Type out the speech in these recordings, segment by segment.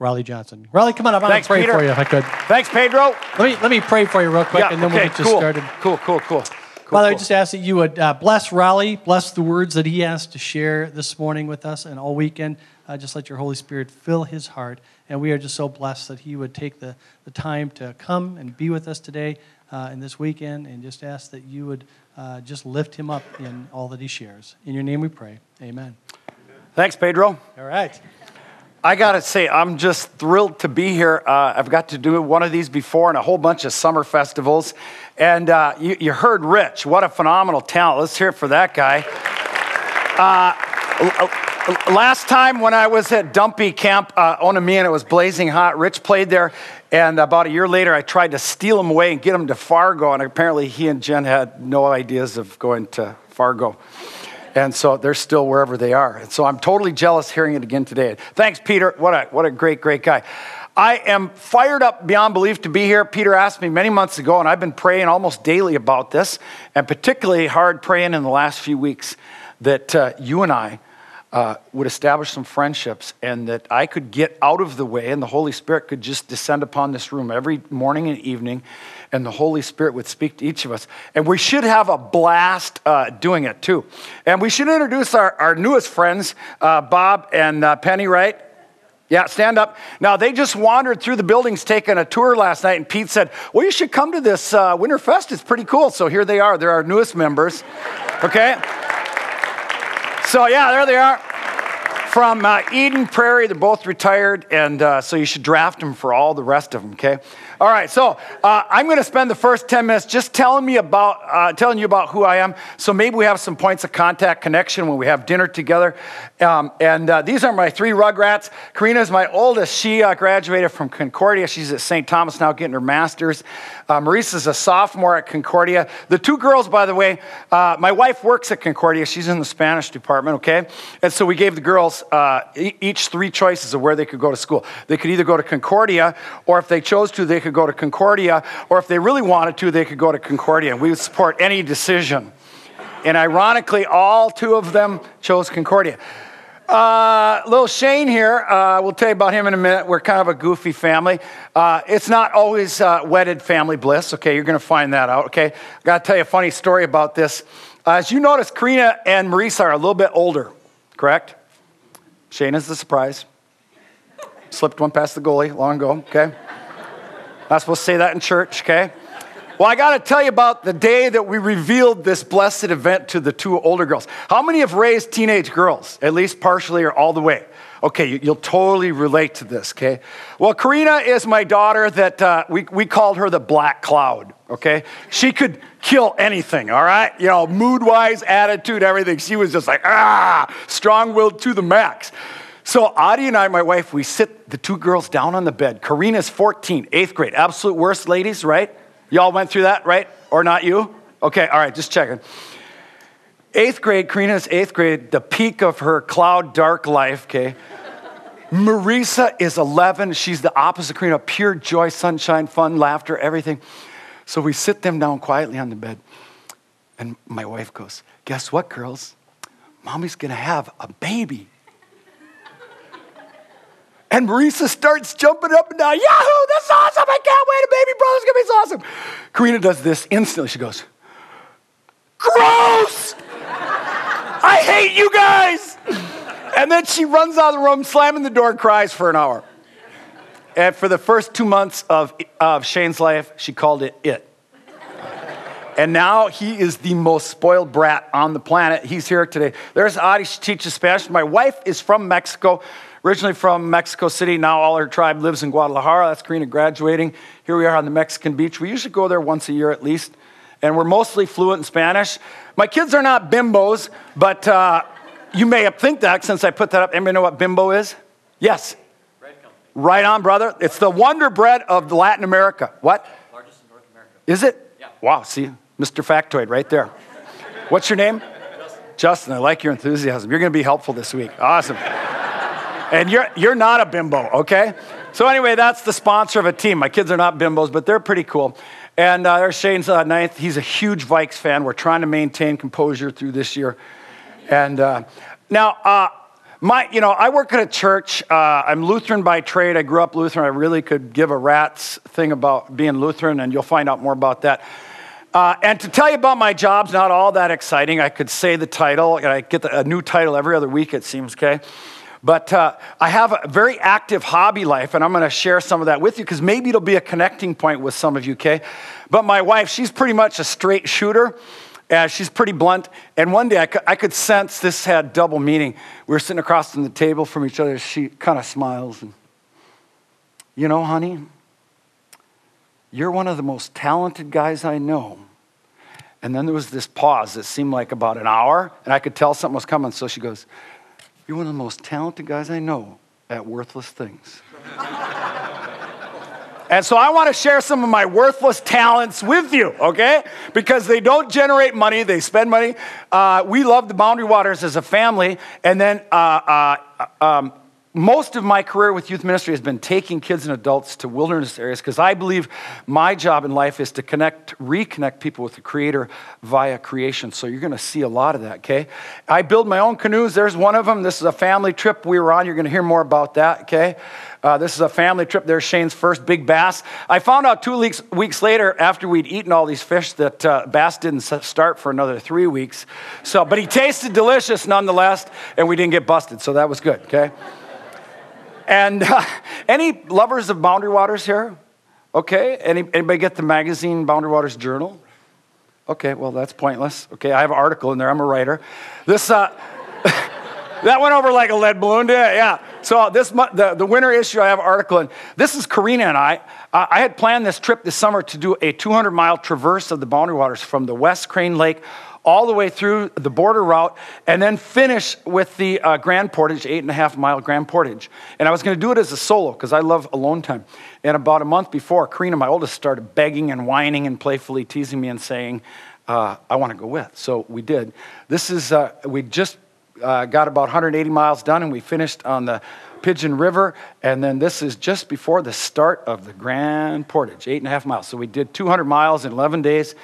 Rollie Johnson. Rollie, come on up. I'm going Thanks, to pray Peter. for you if I could. Thanks, Pedro. Let me, let me pray for you real quick, Yeah, and then okay, we'll get you cool. started. Cool, cool, cool. cool Father, I just ask that you would uh, bless Rollie, bless the words that he has to share this morning with us and all weekend. Uh, just let your Holy Spirit fill his heart. And we are just so blessed that he would take the, the time to come and be with us today uh, and this weekend, and just ask that you would uh, just lift him up in all that he shares. In your name we pray. Amen. Thanks, Pedro. All right. I got to say, I'm just thrilled to be here. Uh, I've got to do one of these before and a whole bunch of summer festivals. And uh, you, you heard Rich. What a phenomenal talent. Let's hear it for that guy. Uh, last time when I was at Dumpy Camp, uh, Onami, and it was blazing hot, Rich played there. And about a year later, I tried to steal him away and get him to Fargo. And apparently, he and Jen had no ideas of going to Fargo. And so they're still wherever they are. And so I'm totally jealous hearing it again today. Thanks, Peter. What a, what a great, great guy. I am fired up beyond belief to be here. Peter asked me many months ago, and I've been praying almost daily about this, and particularly hard praying in the last few weeks that uh, you and I uh, would establish some friendships and that I could get out of the way and the Holy Spirit could just descend upon this room every morning and evening and the Holy Spirit would speak to each of us. And we should have a blast uh, doing it too. And we should introduce our, our newest friends, uh, Bob and uh, Penny, right? Yeah, stand up. Now, they just wandered through the buildings taking a tour last night, and Pete said, Well, you should come to this uh, Winter Fest. It's pretty cool. So here they are. They're our newest members. Okay? So, yeah, there they are. From uh, Eden Prairie, they're both retired, and uh, so you should draft them for all the rest of them, okay? All right, so uh, I'm going to spend the first 10 minutes just telling me about, uh, telling you about who I am. So maybe we have some points of contact connection when we have dinner together. Um, and uh, these are my three rugrats. Karina is my oldest. She uh, graduated from Concordia. She's at St. Thomas now getting her master's. Uh, Maurice a sophomore at Concordia. The two girls, by the way, my wife works at Concordia. She's in the Spanish department, okay? And so we gave the girls uh, each three choices of where they could go to school. They could either go to Concordia, or if they chose to, they could go to Concordia, or if they really wanted to, they could go to Concordia. And we would support any decision. And ironically, all two of them chose Concordia. Uh, little Shane here, uh, we'll tell you about him in a minute. We're kind of a goofy family. Uh, it's not always uh, wedded family bliss, okay? You're going to find that out, okay? I got to tell you a funny story about this. As you notice, Karina and Marisa are a little bit older, correct? Shane is the surprise. Slipped one past the goalie long ago, okay? Not supposed to say that in church, okay? Well, I got to tell you about the day that we revealed this blessed event to the two older girls. How many have raised teenage girls, at least partially or all the way? Okay, you- you'll totally relate to this, okay? Well, Karina is my daughter that uh, we, we called her the Black Cloud, okay? She could kill anything, all right? You know, mood wise, attitude, everything. She was just like, ah, strong willed to the max. So Audie and I, my wife, we sit the two girls down on the bed. Karina's 14, eighth grade. Absolute worst ladies, right? Y'all went through that, right? Or not you? Okay, all right, just checking. Eighth grade, Karina's eighth grade, the peak of her cloud dark life, okay? Marisa is 11. She's the opposite of Karina, pure joy, sunshine, fun, laughter, everything. So we sit them down quietly on the bed. And my wife goes, Guess what, girls? Mommy's gonna have a baby. And Marisa starts jumping up and down. Yahoo, this is awesome. I can't wait. A baby brother's gonna be so awesome. Karina does this instantly. She goes, Gross! I hate you guys. And then she runs out of the room, slamming the door, cries for an hour. And for the first two months of, of Shane's life, she called it it. And now he is the most spoiled brat on the planet. He's here today. There's Adi, she teaches Spanish. My wife is from Mexico, originally from Mexico City. Now all her tribe lives in Guadalajara. That's Karina graduating. Here we are on the Mexican beach. We usually go there once a year at least. And we're mostly fluent in Spanish. My kids are not bimbos, but uh, you may think that since I put that up. Anybody know what bimbo is? Yes. Right on, brother. It's the Wonder Bread of Latin America. What? Largest in North America. Is it? Yeah. Wow, see, Mr. Factoid right there. What's your name? Justin. Justin, I like your enthusiasm. You're going to be helpful this week. Awesome. and you're, you're not a bimbo, okay? So, anyway, that's the sponsor of a team. My kids are not bimbos, but they're pretty cool. And uh, there's Shane's uh, ninth. He's a huge Vikes fan. We're trying to maintain composure through this year. And uh, now, uh, My, you know, I work at a church. Uh, I'm Lutheran by trade. I grew up Lutheran. I really could give a rat's thing about being Lutheran, and you'll find out more about that. Uh, and to tell you about my job's not all that exciting. I could say the title, and I get the, a new title every other week, it seems, okay? But uh, I have a very active hobby life, and I'm going to share some of that with you because maybe it'll be a connecting point with some of you, okay? But my wife, she's pretty much a straight shooter. And she's pretty blunt. And one day I could, I could sense this had double meaning. We were sitting across from the table from each other. She kind of smiles. And, you know, honey, you're one of the most talented guys I know. And then there was this pause that seemed like about an hour, and I could tell something was coming. So she goes, You're one of the most talented guys I know at worthless things. and so I want to share some of my worthless talents with you, okay? Because they don't generate money, they spend money. Uh, we love the Boundary Waters as a family, and then uh, uh, um, most of my career with youth ministry has been taking kids and adults to wilderness areas because I believe my job in life is to connect, reconnect people with the Creator via creation. So you're going to see a lot of that, okay? I build my own canoes. There's one of them. This is a family trip we were on. You're going to hear more about that, okay? Uh, this is a family trip. There's Shane's first big bass. I found out two weeks, weeks later, after we'd eaten all these fish, that uh, bass didn't start for another three weeks. So, but he tasted delicious nonetheless, and we didn't get busted. So that was good, okay? And uh, any lovers of Boundary Waters here? Okay. Any, anybody get the magazine Boundary Waters Journal? Okay, well, that's pointless. Okay, I have an article in there. I'm a writer. This, uh, that went over like a lead balloon, it? Yeah. So this, the, the winter issue, I have an article in. This is Karina and I. I had planned this trip this summer to do a 200 mile traverse of the Boundary Waters from the West Crane Lake all the way through the border route, and then finish with the uh, Grand Portage, eight and a half mile Grand Portage. And I was going to do it as a solo because I love alone time. And about a month before, Karina, my oldest, started begging and whining and playfully teasing me and saying, uh, I want to go with. So we did. This is, uh, we just uh, got about 180 miles done and we finished on the Pigeon River. And then this is just before the start of the Grand Portage, eight and a half miles. So we did 200 miles in 11 days.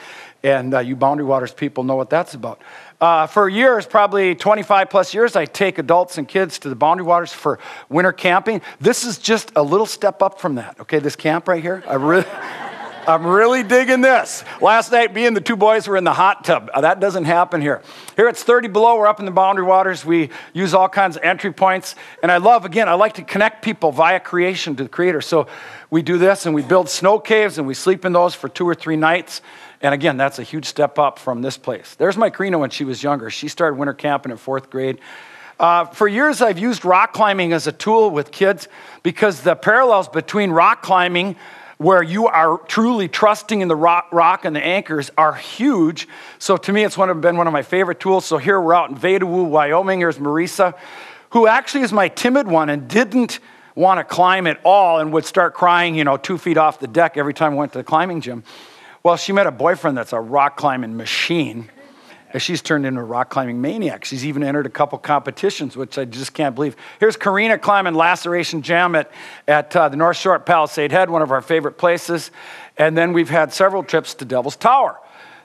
And uh, you Boundary Waters people know what that's about. Uh, for years, probably 25 plus years, I take adults and kids to the Boundary Waters for winter camping. This is just a little step up from that, okay? This camp right here. I really. I'm really digging this. Last night, me and the two boys were in the hot tub. Uh, that doesn't happen here. Here it's 30 below. We're up in the boundary waters. We use all kinds of entry points. And I love, again, I like to connect people via creation to the Creator. So we do this and we build snow caves and we sleep in those for two or three nights. And again, that's a huge step up from this place. There's my Karina when she was younger. She started winter camping in fourth grade. Uh, for years, I've used rock climbing as a tool with kids because the parallels between rock climbing, where you are truly trusting in the rock, rock and the anchors, are huge. So to me, it's one of, been one of my favorite tools. So here we're out in Vedauwoo, Wyoming. Here's Marisa, who actually is my timid one and didn't want to climb at all and would start crying, you know, two feet off the deck every time I went to the climbing gym. Well, she met a boyfriend that's a rock climbing machine. She's turned into a rock climbing maniac. She's even entered a couple competitions, which I just can't believe. Here's Karina climbing Laceration Jam at, at uh, the North Shore at Palisade Head, one of our favorite places. And then we've had several trips to Devil's Tower,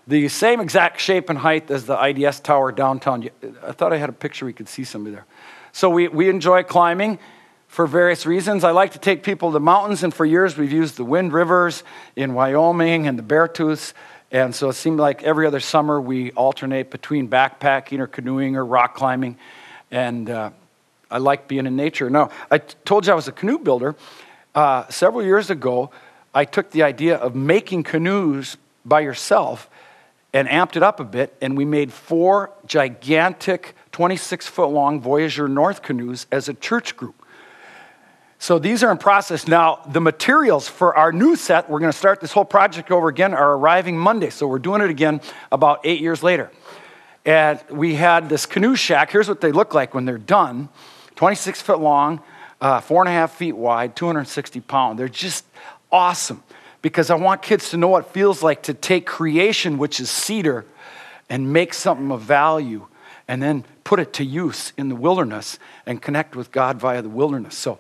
the same exact shape and height as the IDS Tower downtown. I thought I had a picture we could see somebody there. So we, we enjoy climbing for various reasons. I like to take people to the mountains, and for years we've used the Wind Rivers in Wyoming and the Beartooths. And so it seemed like every other summer we alternate between backpacking or canoeing or rock climbing. And uh, I like being in nature. Now, I t- told you I was a canoe builder. Uh, several years ago, I took the idea of making canoes by yourself and amped it up a bit, and we made four gigantic 26 foot long Voyageur North canoes as a church group. So these are in process. Now, the materials for our new set, we're going to start this whole project over again, are arriving Monday. So we're doing it again about eight years later. And we had this canoe shack. Here's what they look like when they're done 26 foot long, uh, four and a half feet wide, 260 pound. They're just awesome because I want kids to know what it feels like to take creation, which is cedar, and make something of value and then put it to use in the wilderness and connect with God via the wilderness. So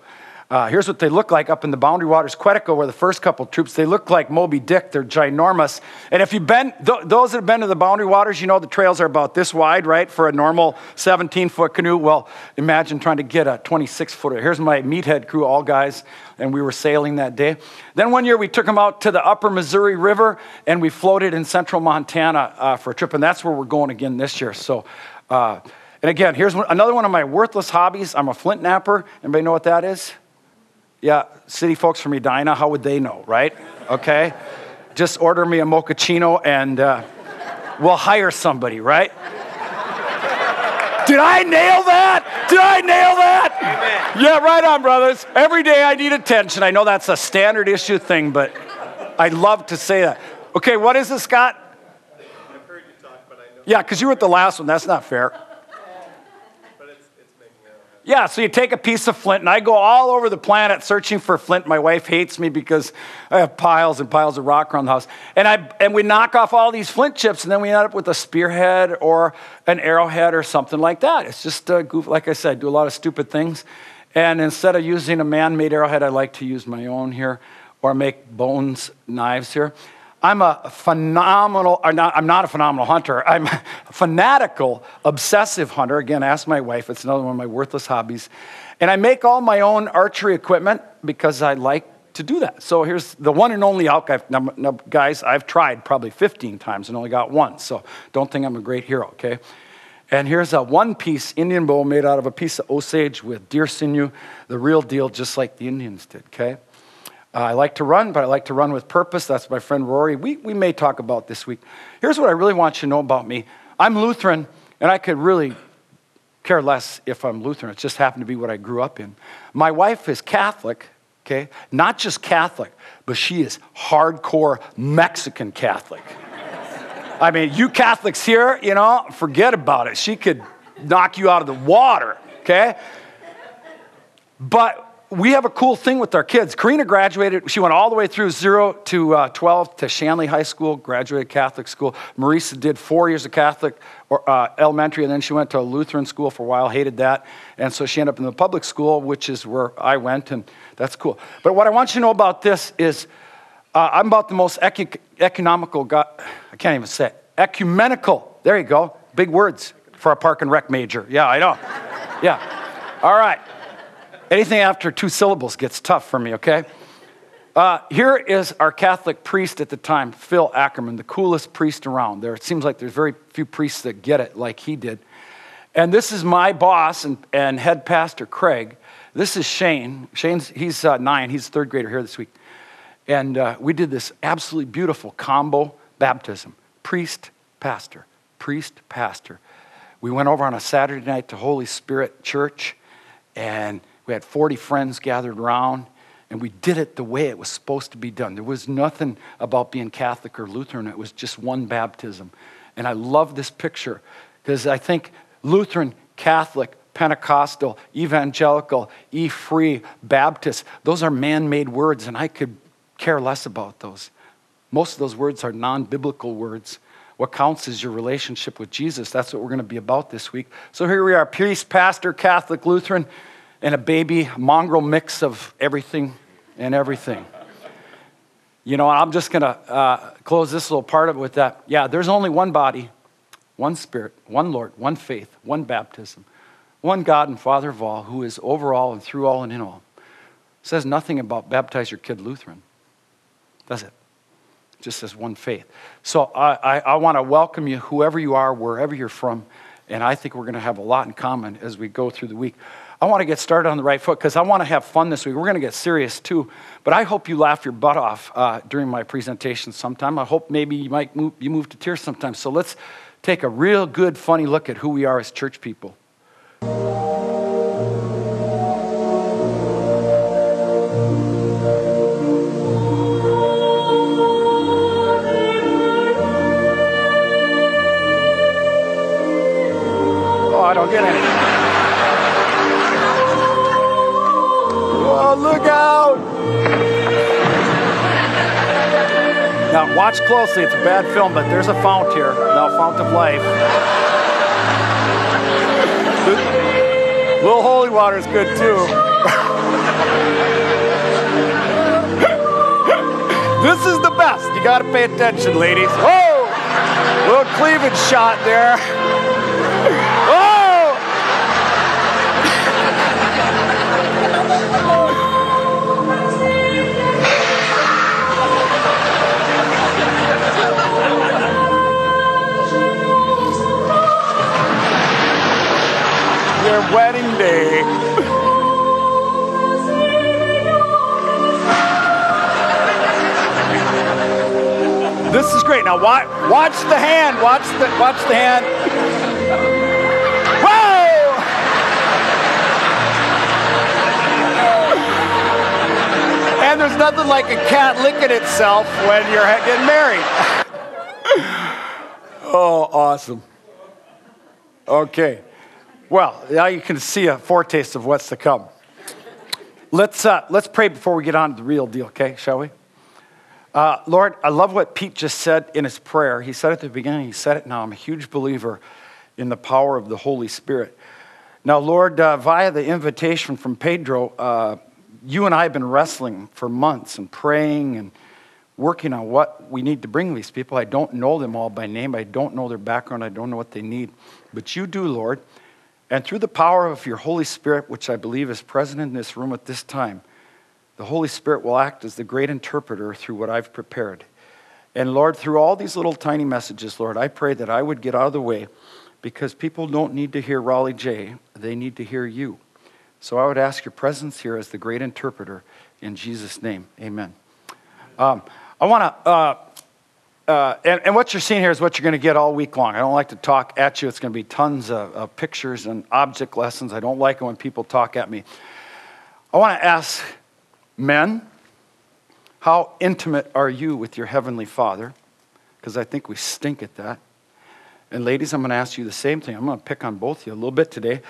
Uh, here's what they look like up in the Boundary Waters, Quetico, where the first couple troops, they look like Moby Dick. They're ginormous. And if you've been, th- those that have been to the Boundary Waters, you know the trails are about this wide, right, for a normal 17 foot canoe. Well, imagine trying to get a 26 footer. Here's my meathead crew, all guys, and we were sailing that day. Then one year we took them out to the upper Missouri River and we floated in central Montana uh, for a trip, and that's where we're going again this year. So, uh, and again, here's one, another one of my worthless hobbies. I'm a flint knapper. Anybody know what that is? Yeah, city folks from Edina, how would they know, right? Okay. Just order me a mochaccino and uh, we'll hire somebody, right? Did I nail that? Did I nail that? Amen. Yeah, right on, brothers. Every day I need attention. I know that's a standard issue thing, but I love to say that. Okay, what is it, Scott? I've heard you talk, but I know. Yeah, because you were at the last one. That's not fair. But it's, it's making arrowheads. Yeah, so you take a piece of flint, and I go all over the planet searching for flint. My wife hates me because I have piles and piles of rock around the house. And, I, and we knock off all these flint chips, and then we end up with a spearhead or an arrowhead or something like that. It's just a goof. Like I said, do a lot of stupid things. And instead of using a man made arrowhead, I like to use my own here or make bones knives here. I'm a phenomenal, not, I'm not a phenomenal hunter. I'm a fanatical, obsessive hunter. Again, ask my wife. It's another one of my worthless hobbies. And I make all my own archery equipment because I like to do that. So here's the one and only elk. Guys, I've tried probably 15 times and only got one. So don't think I'm a great hero, okay? And here's a one piece Indian bow made out of a piece of osage with deer sinew, the real deal, just like the Indians did, okay? Uh, I like to run, but I like to run with purpose. That's my friend Rory. We, we may talk about this week. Here's what I really want you to know about me I'm Lutheran, and I could really care less if I'm Lutheran. It just happened to be what I grew up in. My wife is Catholic, okay? Not just Catholic, but she is hardcore Mexican Catholic. I mean, you Catholics here, you know, forget about it. She could knock you out of the water, okay? But we have a cool thing with our kids. Karina graduated, she went all the way through zero to uh, 12 to Shanley High School, graduated Catholic school. Marisa did four years of Catholic or, uh, elementary, and then she went to a Lutheran school for a while, hated that. And so she ended up in the public school, which is where I went, and that's cool. But what I want you to know about this is uh, I'm about the most ecu- economical I can't even say it, ecumenical. There you go, big words for a park and rec major. Yeah, I know. Yeah. All right. Anything after two syllables gets tough for me, okay? Uh, here is our Catholic priest at the time, Phil Ackerman, the coolest priest around. There, it seems like there's very few priests that get it like he did. And this is my boss and, and head pastor, Craig. This is Shane. Shane's, he's uh, nine, he's a third grader here this week. And uh, we did this absolutely beautiful combo baptism priest, pastor, priest, pastor. We went over on a Saturday night to Holy Spirit Church, and we had 40 friends gathered around, and we did it the way it was supposed to be done. There was nothing about being Catholic or Lutheran, it was just one baptism. And I love this picture because I think Lutheran, Catholic, Pentecostal, evangelical, e free, Baptist, those are man made words, and I could care less about those. Most of those words are non biblical words. What counts is your relationship with Jesus. That's what we're going to be about this week. So here we are priest, pastor, Catholic, Lutheran and a baby mongrel mix of everything and everything. You know, I'm just going to uh, close this little part of it with that. Yeah, there's only one body, one spirit, one Lord, one faith, one baptism, one God and Father of all, who is over all and through all and in all. It says nothing about baptize your kid Lutheran, does it? Just says one faith. So I, I, I want to welcome you, whoever you are, wherever you're from, and I think we're going to have a lot in common as we go through the week. I want to get started on the right foot because I want to have fun this week. We're going to get serious too, but I hope you laugh your butt off uh, during my presentation sometime. I hope maybe you might move, you move to tears sometime. So let's take a real good, funny look at who we are as church people. Now, watch closely. It's a bad film, but there's a fount here. Now, fount of life. little holy water is good too. this is the best. You got to pay attention, ladies. Whoa! Little cleavage shot there. Now watch, watch the hand. Watch the watch the hand. Whoa! And there's nothing like a cat licking itself when you're getting married. oh, awesome. Okay. Well, now you can see a foretaste of what's to come. Let's, uh, let's pray before we get on to the real deal, okay? Shall we? Uh, Lord, I love what Pete just said in his prayer. He said it at the beginning, he said it now. I'm a huge believer in the power of the Holy Spirit. Now, Lord, uh, via the invitation from Pedro, uh, you and I have been wrestling for months and praying and working on what we need to bring these people. I don't know them all by name, I don't know their background, I don't know what they need. But you do, Lord. And through the power of your Holy Spirit, which I believe is present in this room at this time, the Holy Spirit will act as the great interpreter through what I've prepared. And Lord, through all these little tiny messages, Lord, I pray that I would get out of the way because people don't need to hear Rollie J, they need to hear you. So I would ask your presence here as the great interpreter in Jesus' name. Amen. Um, I want to, uh, uh, and, and, what you're seeing here is what you're going to get all week long. I don't like to talk at you. It's going to be tons of, of pictures and object lessons. I don't like it when people talk at me. I want to ask men, how intimate are you with your Heavenly Father? Because I think we stink at that. And ladies, I'm going to ask you the same thing. I'm going to pick on both of you a little bit today.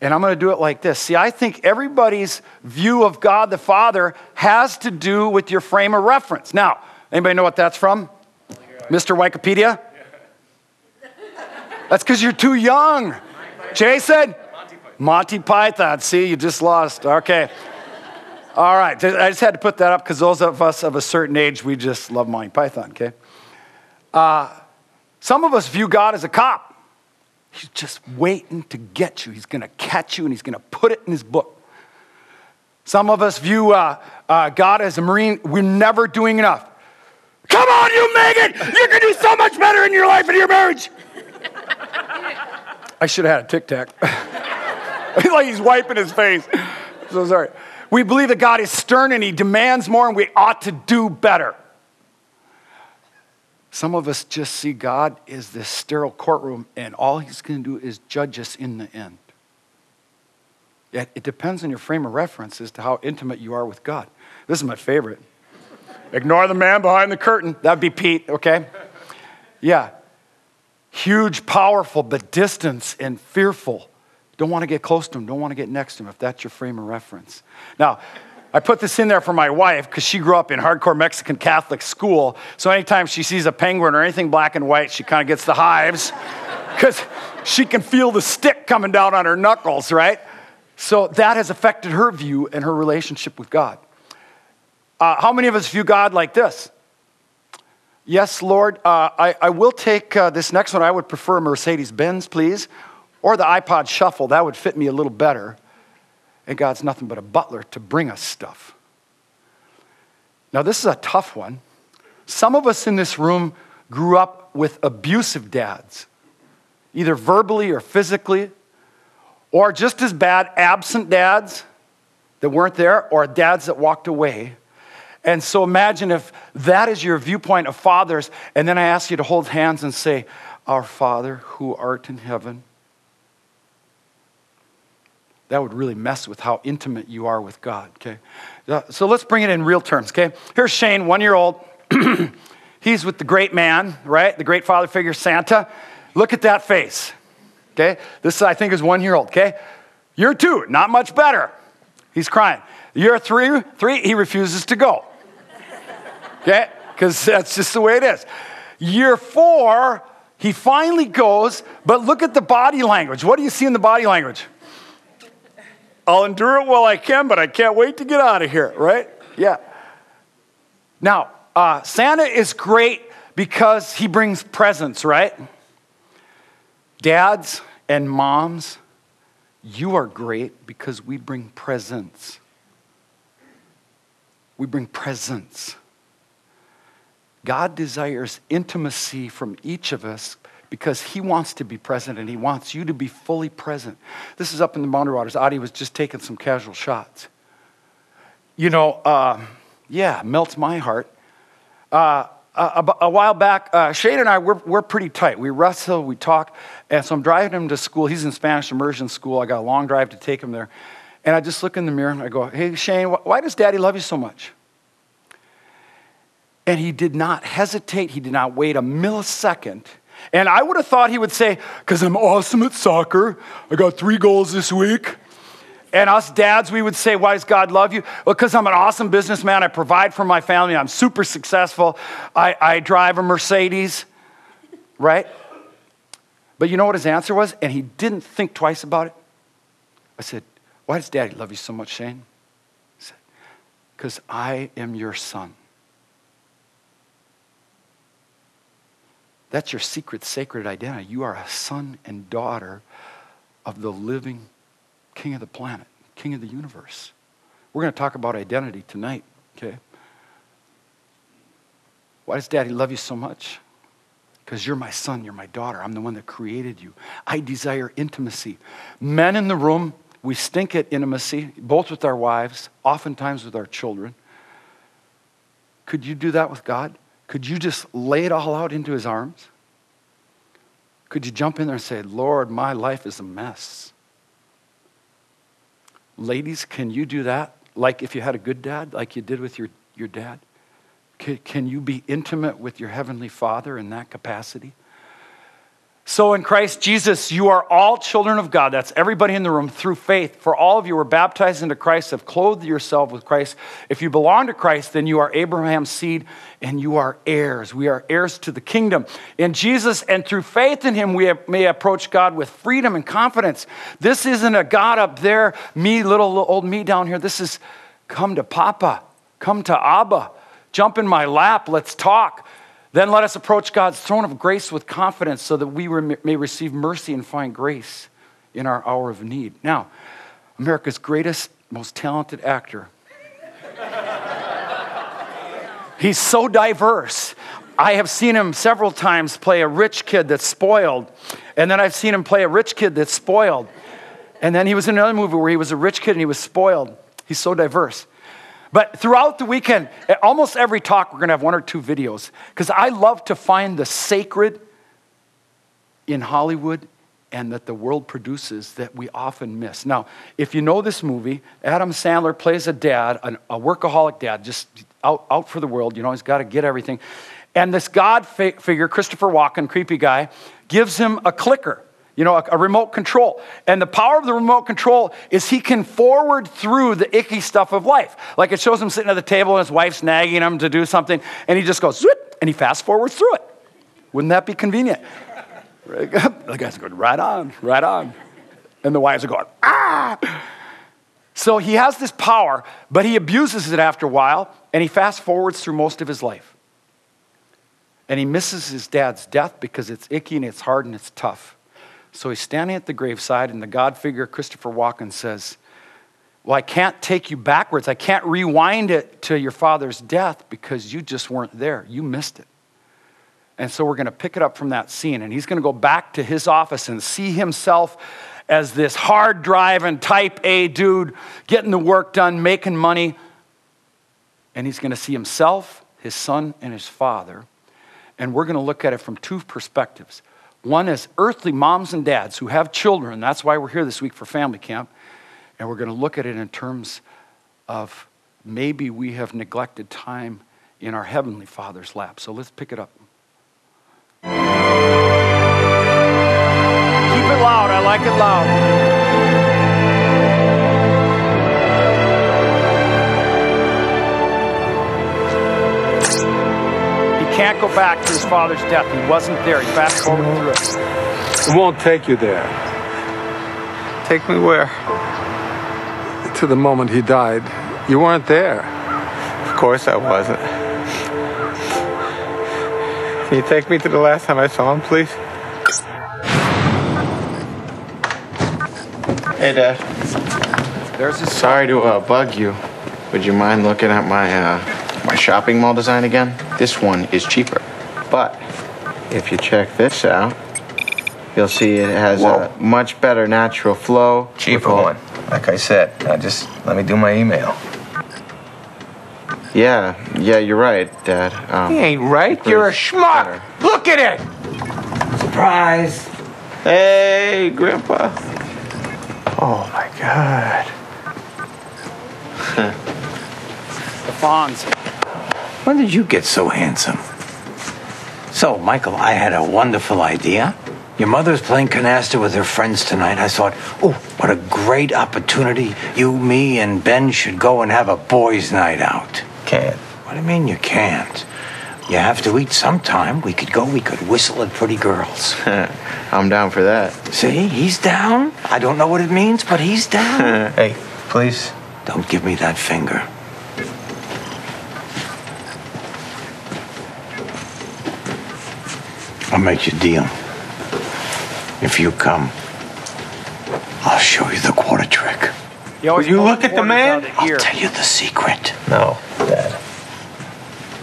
And I'm going to do it like this. See, I think everybody's view of God the Father has to do with your frame of reference. Now, anybody know what that's from? Mr. Wikipedia? That's because you're too young. Jason? Monty Python. See, you just lost. Okay. All right. I just had to put that up because those of us of a certain age, we just love Monty Python, okay? Uh, some of us view God as a cop. He's just waiting to get you. He's going to catch you and he's going to put it in his book. Some of us view uh, uh, God as a Marine. We're never doing enough. Come on, you Megan! You can do so much better in your life and your marriage. I should have had a tic tac. like he's wiping his face. So sorry. We believe that God is stern and he demands more and we ought to do better. Some of us just see God as this sterile courtroom, and all He's going to do is judge us in the end. Yet it depends on your frame of reference as to how intimate you are with God. This is my favorite. Ignore the man behind the curtain. That'd be Pete, okay? Yeah. Huge, powerful, but distant and fearful. Don't want to get close to him. Don't want to get next to him if that's your frame of reference. Now, I put this in there for my wife because she grew up in hardcore Mexican Catholic school. So anytime she sees a penguin or anything black and white, she kind of gets the hives because she can feel the stick coming down on her knuckles, right? So that has affected her view and her relationship with God. Uh, how many of us view God like this? Yes, Lord, uh, I, I, will take uh, this next one. I would prefer a Mercedes Benz, please, or the iPod Shuffle. That would fit me a little better and God's nothing but a butler to bring us stuff. Now, this is a tough one. Some of us in this room grew up with abusive dads, either verbally or physically, or just as bad, absent dads that weren't there, or dads that walked away. And so imagine if that is your viewpoint of fathers, and then I ask you to hold hands and say, Our Father who art in heaven that would really mess with how intimate you are with God, okay? Uh, so let's bring it in real terms, okay? Here's Shane, one year old. He's with the great man, right? The great father figure, Santa. Look at that face, okay? This, I think, is one year old, okay? Year two, not much better. He's crying. Year three, three he refuses to go, okay? Because that's just the way it is. Year four, he finally goes, but look at the body language. What do you see in the body language? I'll endure it while I can, but I can't wait to get out of here, right? Yeah. Now, uh, Santa is great because he brings presents, right? Dads and moms, you are great because we bring presents. We bring presents. God desires intimacy from each of us because he wants to be present and he wants you to be fully present. This is up in the Boundary Waters. Adi was just taking some casual shots. You know, uh, yeah, melts my heart. Uh, a, a, while back, uh, Shane and I, we're, we're pretty tight. We wrestle, we talk. And so I'm driving him to school. He's in Spanish immersion school. I got a long drive to take him there. And I just look in the mirror and I go, Hey, Shane, why does daddy love you so much? And he did not hesitate, he did not wait a millisecond. And I would have thought he would say, Because I'm awesome at soccer. I got three goals this week. And us dads, we would say, Why does God love you? Well, because I'm an awesome businessman. I provide for my family. I'm super successful. I, I drive a Mercedes, right? But you know what his answer was? And he didn't think twice about it. I said, Why does daddy love you so much, Shane? He said, Because I am your son. That's your secret, sacred identity. You are a son and daughter of the living king of the planet, king of the universe. We're going to talk about identity tonight, okay? Why does daddy love you so much? Because you're my son, you're my daughter. I'm the one that created you. I desire intimacy. Men in the room, we stink at intimacy, both with our wives, oftentimes with our children. Could you do that with God? Could you just lay it all out into his arms? Could you jump in there and say, Lord, my life is a mess? Ladies, can you do that? Like if you had a good dad, like you did with your, your dad? Can, can you be intimate with your Heavenly Father in that capacity? So in Christ Jesus, you are all children of God. That's everybody in the room through faith. For all of you were baptized into Christ, have clothed yourself with Christ. If you belong to Christ, then you are Abraham's seed and you are heirs. We are heirs to the kingdom. In Jesus and through faith in him, we may approach God with freedom and confidence. This isn't a God up there, me, little old me down here. This is come to Papa, come to Abba, jump in my lap, let's talk. Then let us approach God's throne of grace with confidence so that we may receive mercy and find grace in our hour of need. Now, America's greatest, most talented actor. He's so diverse. I have seen him several times play a rich kid that's spoiled, and then I've seen him play a rich kid that's spoiled. And then he was in another movie where he was a rich kid and he was spoiled. He's so diverse. But throughout the weekend, eh, almost every talk, we're going to have one or two videos because I love to find the sacred in Hollywood and that the world produces that we often miss. Now, if you know this movie, Adam Sandler plays a dad, a workaholic dad, just out, out for the world. You know, he's got to get everything. And this God figure, Christopher Walken, creepy guy, gives him a clicker you know, a, a, remote control. And the power of the remote control is he can forward through the icky stuff of life. Like it shows him sitting at the table and his wife's nagging him to do something, and he just goes, and he fast forwards through it. Wouldn't that be convenient? the guy's going, right on, right on. And the wives are going, ah! So he has this power, but he abuses it after a while, and he fast forwards through most of his life. And he misses his dad's death because it's icky and it's hard and it's tough. So he's standing at the graveside, and the God figure, Christopher Walken, says, Well, I can't take you backwards. I can't rewind it to your father's death because you just weren't there. You missed it. And so we're going to pick it up from that scene, and he's going to go back to his office and see himself as this hard driving type A dude, getting the work done, making money. And he's going to see himself, his son, and his father. And we're going to look at it from two perspectives one is earthly moms and dads who have children. That's why we're here this week for family camp. And we're going to look at it in terms of maybe we have neglected time in our Heavenly Father's lap. So let's pick it up. Keep it loud. I like it loud. Can't go back to his father's death. He wasn't there. He fast forwarded through it. It won't take you there. Take me where? to the moment he died. You weren't there. Of course I wasn't. Can you take me to the last time I saw him, please? Hey, Dad. There's his Sorry to uh, bug you. Would you mind looking at my uh, my shopping mall design again? This one is cheaper, but if you check this out, you'll see it has a much better natural flow. Cheaper one. Like I said, now just let me do my email. Yeah, yeah, you're right, Dad. Um, He ain't right. You're a schmuck. Look at it. Surprise. Hey, Grandpa. Oh my God. the Fonz. When did you get so handsome? So, Michael, I had a wonderful idea. Your mother's playing canasta with her friends tonight. I thought, oh, what a great opportunity. You, me, and Ben should go and have a boys' night out. Can't. What do you mean you can't? You have to eat sometime. We could go, we could whistle at pretty girls. I'm down for that. See, he's down. I don't know what it means, but he's down. Hey, please. don't give me that finger. I'll make you a deal. If you come, I'll show you the quarter trick. He always Will you pulls look at the man? I'll tell you the secret. No, Dad.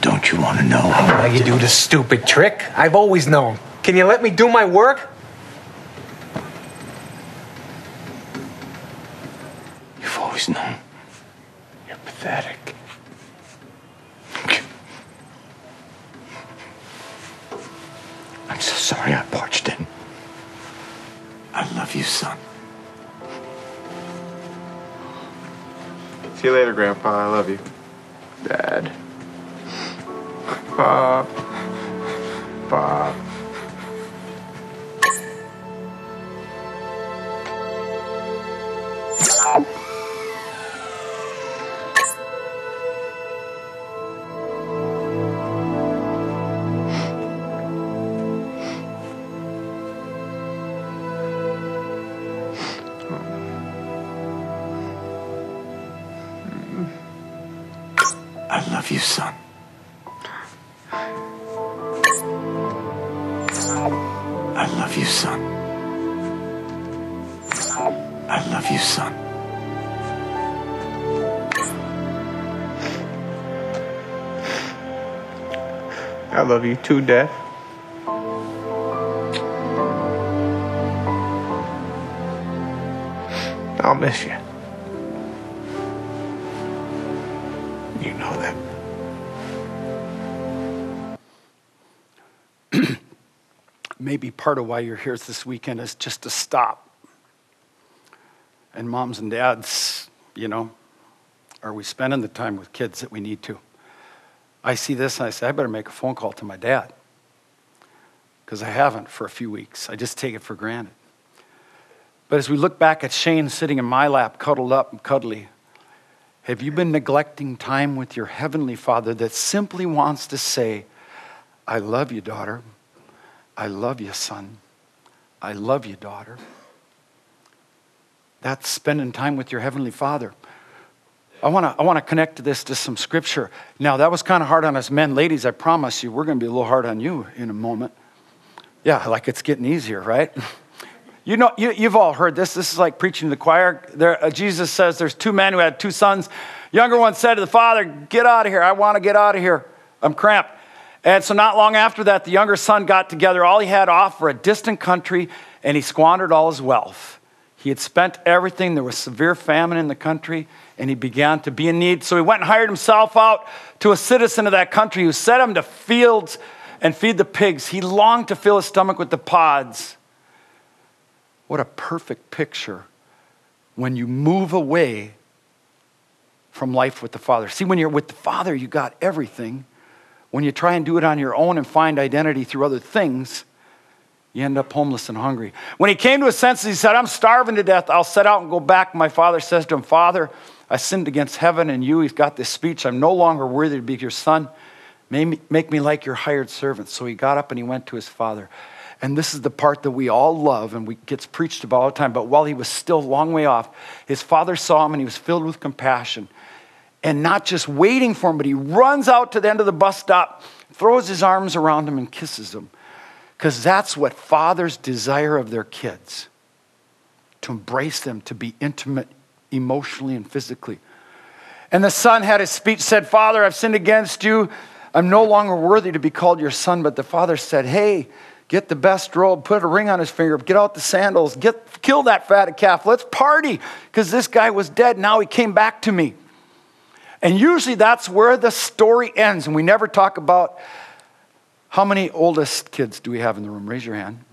Don't you want to know? How you do the stupid trick? I've always known. Can you let me do my work? I love you, son. I love you too, Dad. I'll miss you. You know that. maybe part of why you're here this weekend is just to stop. And moms and dads, you know, are we spending the time with kids that we need to? I see this and I say, I better make a phone call to my dad. Because I haven't for a few weeks. I just take it for granted. But as we look back at Shane sitting in my lap, cuddled up and cuddly, have you been neglecting time with your heavenly father that simply wants to say, I love you, daughter. I love you, son. I love you, daughter. That's spending time with your Heavenly Father. I want to I wanna connect this to some scripture. Now, that was kind of hard on us men. Ladies, I promise you, we're going to be a little hard on you in a moment. Yeah, like it's getting easier, right? You know, you, you've all heard this. This is like preaching to the choir. There, uh, Jesus says there's two men who had two sons. Younger one said to the father, Get out of here. I want to get out of here. I'm cramped. And so, not long after that, the younger son got together all he had off for a distant country and he squandered all his wealth. He had spent everything. There was severe famine in the country and he began to be in need. So, he went and hired himself out to a citizen of that country who set him to fields and feed the pigs. He longed to fill his stomach with the pods. What a perfect picture when you move away from life with the Father. See, when you're with the Father, you got everything. When you try and do it on your own and find identity through other things, you end up homeless and hungry. When he came to his senses, he said, I'm starving to death. I'll set out and go back. My father says to him, Father, I sinned against heaven and you. He's got this speech. I'm no longer worthy to be your son. Make me, like your hired servant. So he got up and he went to his father. And this is the part that we all love and we gets preached about all the time. But while he was still a long way off, his father saw him and he was filled with compassion. And not just waiting for him, but he runs out to the end of the bus stop, throws his arms around him, and kisses him. Because that's what fathers desire of their kids to embrace them, to be intimate emotionally and physically. And the son had his speech, said, Father, I've sinned against you. I'm no longer worthy to be called your son. But the father said, Hey, get the best robe, put a ring on his finger, get out the sandals, get, kill that fatted calf. Let's party. Because this guy was dead. Now he came back to me. And usually that's where the story ends. And we never talk about how many oldest kids do we have in the room? Raise your hand.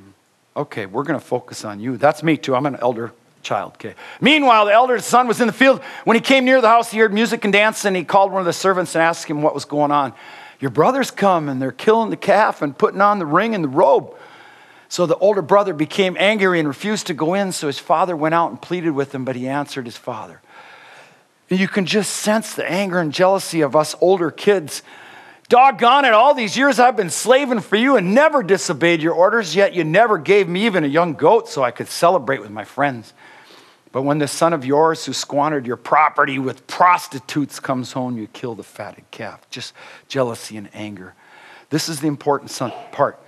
Okay, we're going to focus on you. That's me too. I'm an elder child. Okay. Meanwhile, the elder son was in the field. When he came near the house, he heard music and dance, and he called one of the servants and asked him what was going on. Your brothers come and they're killing the calf and putting on the ring and the robe. So the older brother became angry and refused to go in. So his father went out and pleaded with him, but he answered his father. You can just sense the anger and jealousy of us older kids. Doggone it, all these years I've been slaving for you and never disobeyed your orders, yet you never gave me even a young goat so I could celebrate with my friends. But when the son of yours who squandered your property with prostitutes comes home, you kill the fatted calf. Just jealousy and anger. This is the important part.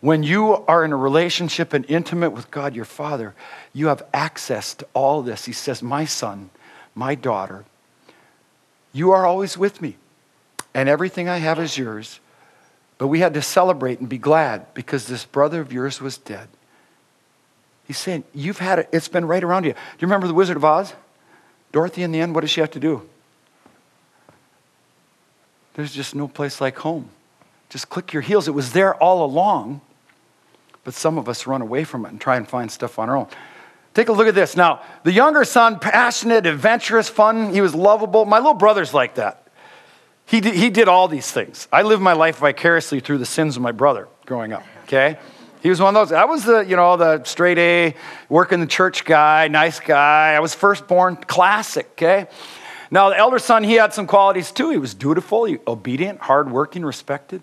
When you are in a relationship and intimate with God your Father, you have access to all this. He says, My son, my daughter, you are always with me, and everything I have is yours. But we had to celebrate and be glad because this brother of yours was dead. He's saying, You've had it, it's been right around you. Do you remember the Wizard of Oz? Dorothy, in the end, what does she have to do? There's just no place like home. Just click your heels. It was there all along, but some of us run away from it and try and find stuff on our own. Take a look at this. Now, the younger son, passionate, adventurous, fun, he was lovable. My little brother's like that. He did, he did all these things. I lived my life vicariously through the sins of my brother growing up, okay? He was one of those. I was the, you know, the straight A, working the church guy, nice guy. I was firstborn, classic, okay? Now, the elder son, he had some qualities too. He was dutiful, obedient, hardworking, respected.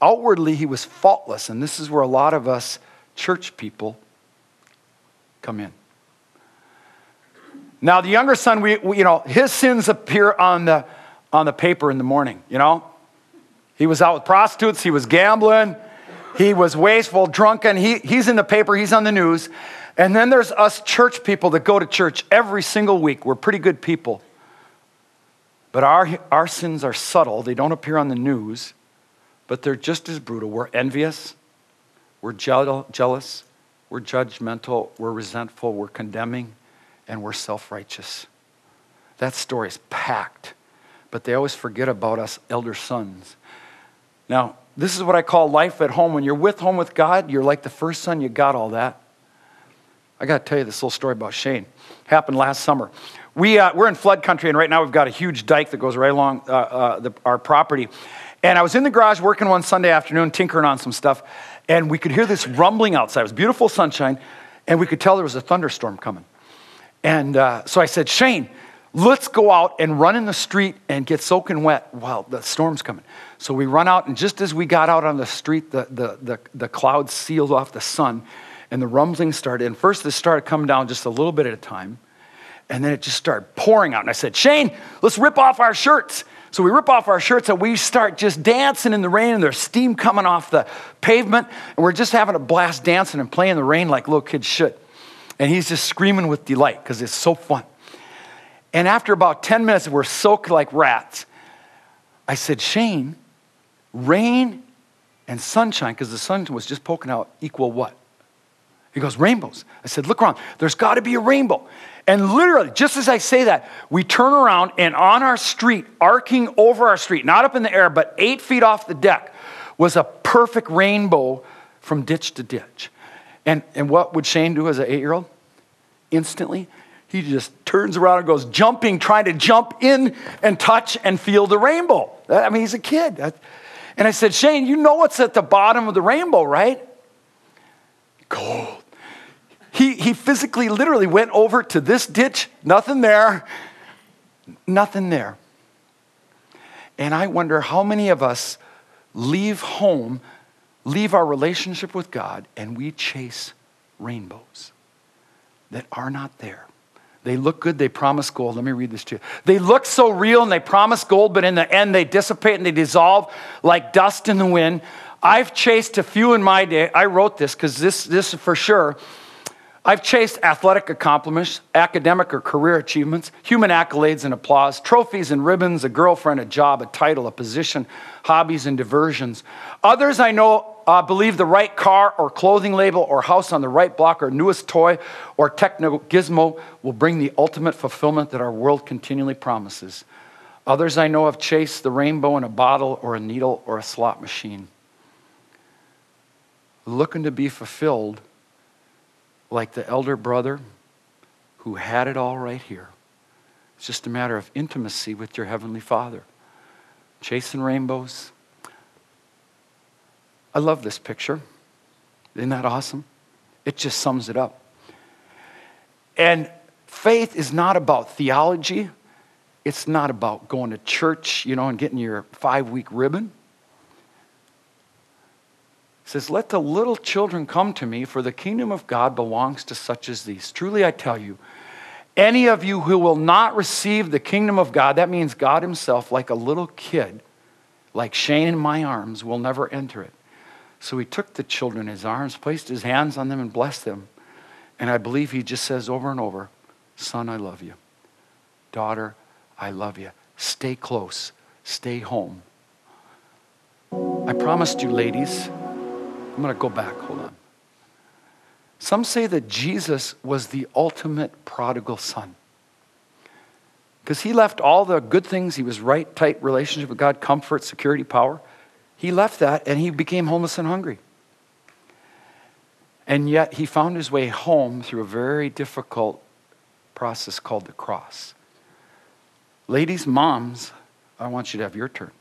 Outwardly, he was faultless, and this is where a lot of us church people come in. Now, the younger son, we, we, you know, his sins appear on the, on the paper in the morning, you know? He was out with prostitutes, he was gambling, he was wasteful, drunken. He, he's in the paper, he's on the news. And then there's us church people that go to church every single week. We're pretty good people. But our, our sins are subtle, they don't appear on the news, but they're just as brutal. We're envious, we're jealous, we're judgmental, we're resentful, we're condemning and we're self righteous. That story is packed, but they always forget about us elder sons. Now, this is what I call life at home. When you're with home with God, you're like the first son, you got all that. I got to tell you this little story about Shane. Happened last summer. We, uh, we're in flood country, and right now we've got a huge dike that goes right along uh, uh, the, our property. And I was in the garage working one Sunday afternoon, tinkering on some stuff, and we could hear this rumbling outside. It was beautiful sunshine, and we could tell there was a thunderstorm coming. And uh, so I said, Shane, let's go out and run in the street and get soaking wet while the storm's coming. So we run out, and just as we got out on the street, the, the, the, the clouds sealed off the sun, and the rumbling started. And first, it started coming down just a little bit at a time, and then it just started pouring out. And I said, Shane, let's rip off our shirts. So we rip off our shirts and we start just dancing in the rain, and there's steam coming off the pavement, and we're just having a blast dancing and playing the rain like little kids should. And he's just screaming with delight because it's so fun. And after about 10 minutes, we're soaked like rats. I said, Shane, rain and sunshine, because the sun was just poking out, equal what? He goes, rainbows. I said, look around. There's got to be a rainbow. And literally, just as I say that, we turn around and on our street, arcing over our street, not up in the air, but eight feet off the deck, was a perfect rainbow from ditch to ditch. And, and what would Shane do as an eight year old? Instantly, he just turns around and goes jumping, trying to jump in and touch and feel the rainbow. I mean, he's a kid. And I said, Shane, you know what's at the bottom of the rainbow, right? Gold. He, he physically, literally went over to this ditch, nothing there, nothing there. And I wonder how many of us leave home leave our relationship with God and we chase rainbows that are not there. They look good, they promise gold. Let me read this to you. They look so real and they promise gold, but in the end they dissipate and they dissolve like dust in the wind. I've chased a few in my day. I wrote this because this, this is for sure. I've chased athletic accomplishments, academic or career achievements, human accolades and applause, trophies and ribbons, a girlfriend, a job, a title, a position, hobbies and diversions. Others I know uh, believe the right car or clothing label or house on the right block or newest toy or techno gizmo will bring the ultimate fulfillment that our world continually promises. Others I know have chased the rainbow in a bottle or a needle or a slot machine, looking to be fulfilled like the elder brother who had it all right here. It's just a matter of intimacy with your Heavenly Father. Chasing rainbows. I love this picture. Isn't that awesome? It just sums it up. And faith is not about theology. It's not about going to church, you know, and getting your five week ribbon. It says, Let the little children come to me, for the kingdom of God belongs to such as these. Truly I tell you, any of you who will not receive the kingdom of God, that means God Himself, like a little kid, like Shane in my arms, will never enter it. So he took the children in his arms, placed his hands on them, and blessed them. And I believe he just says over and over, Son, I love you. Daughter, I love you. Stay close. Stay home. I promised you, ladies, I'm going to go back. Hold on. Some say that Jesus was the ultimate prodigal son. Because he left all the good things, he was right, tight relationship with God, comfort, security, power. He left that and he became homeless and hungry. And yet he found his way home through a very difficult process called the cross. Ladies, moms, I want you to have your turn.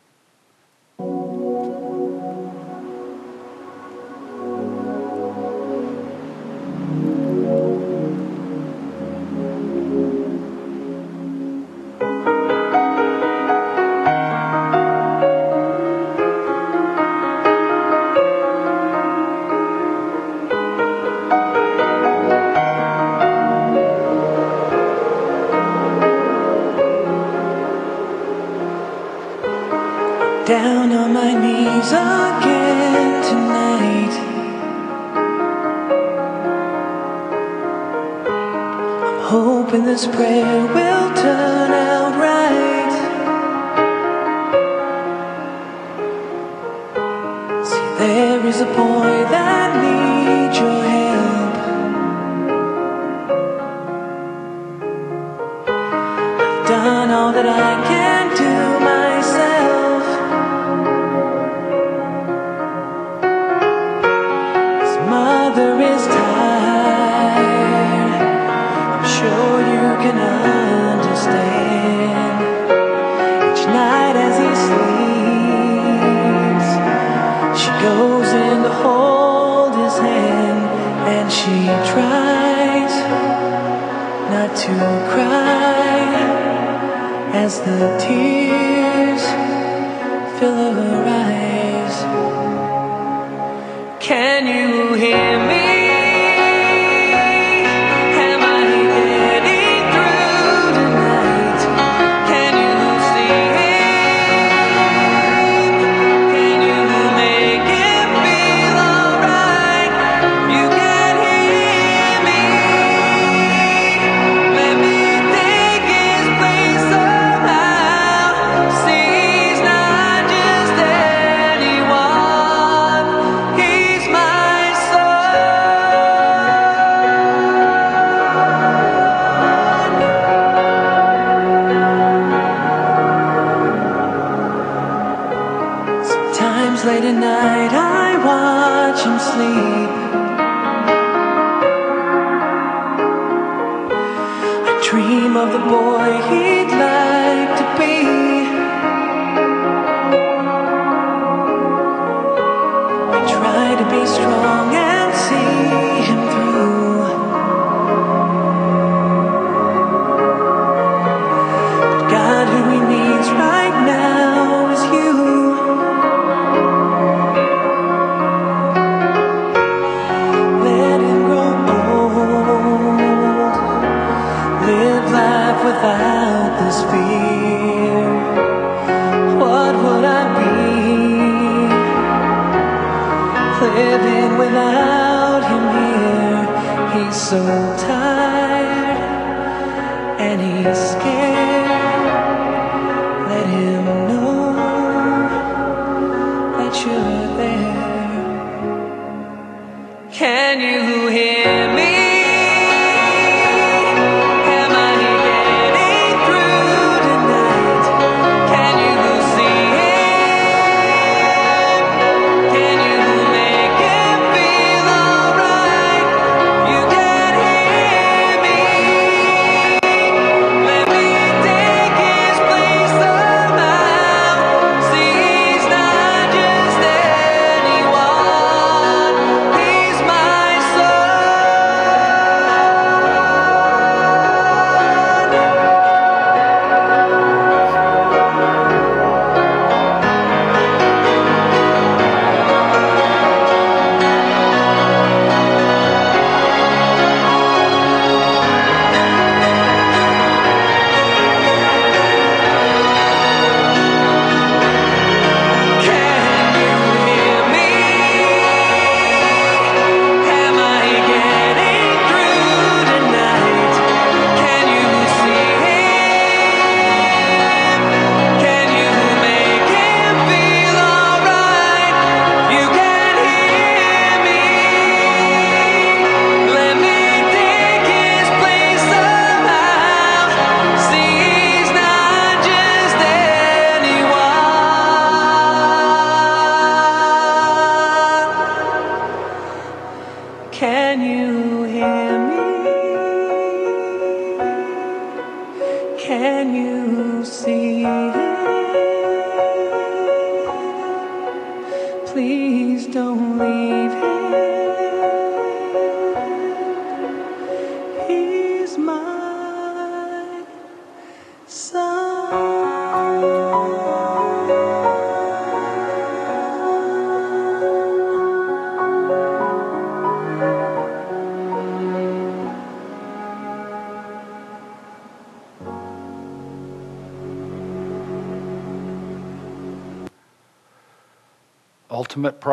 This prayer so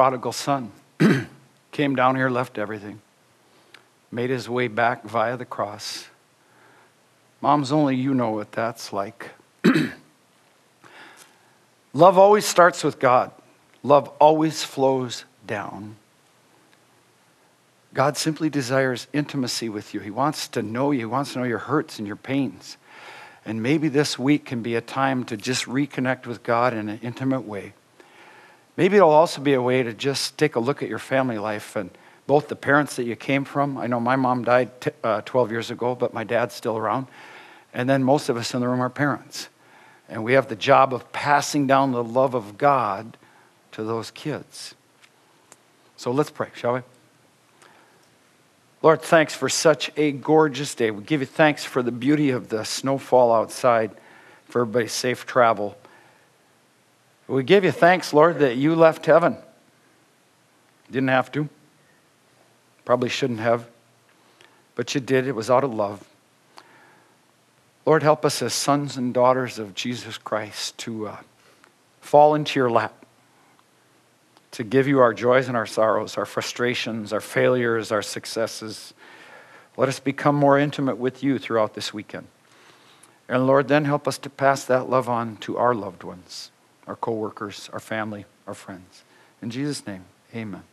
prodigal son, came down here, left everything, made his way back via the cross. Moms, only you know what that's like. Love always starts with God, love always flows down. God simply desires intimacy with you. He wants to know you, He wants to know your hurts and your pains. And maybe this week can be a time to just reconnect with God in an intimate way. Maybe it'll also be a way to just take a look at your family life and both the parents that you came from. I know my mom died t- uh, 12 years ago, but my dad's still around. And then most of us in the room are parents. And we have the job of passing down the love of God to those kids. So let's pray, shall we? Lord, thanks for such a gorgeous day. We give you thanks for the beauty of the snowfall outside, for everybody's safe travel. We give you thanks, Lord, that you left heaven. Didn't have to. Probably shouldn't have. But you did. It was out of love. Lord, help us as sons and daughters of Jesus Christ to uh, fall into your lap, to give you our joys and our sorrows, our frustrations, our failures, our successes. Let us become more intimate with you throughout this weekend. And Lord, then help us to pass that love on to our loved ones, our coworkers, our family, our friends. In Jesus' name, amen.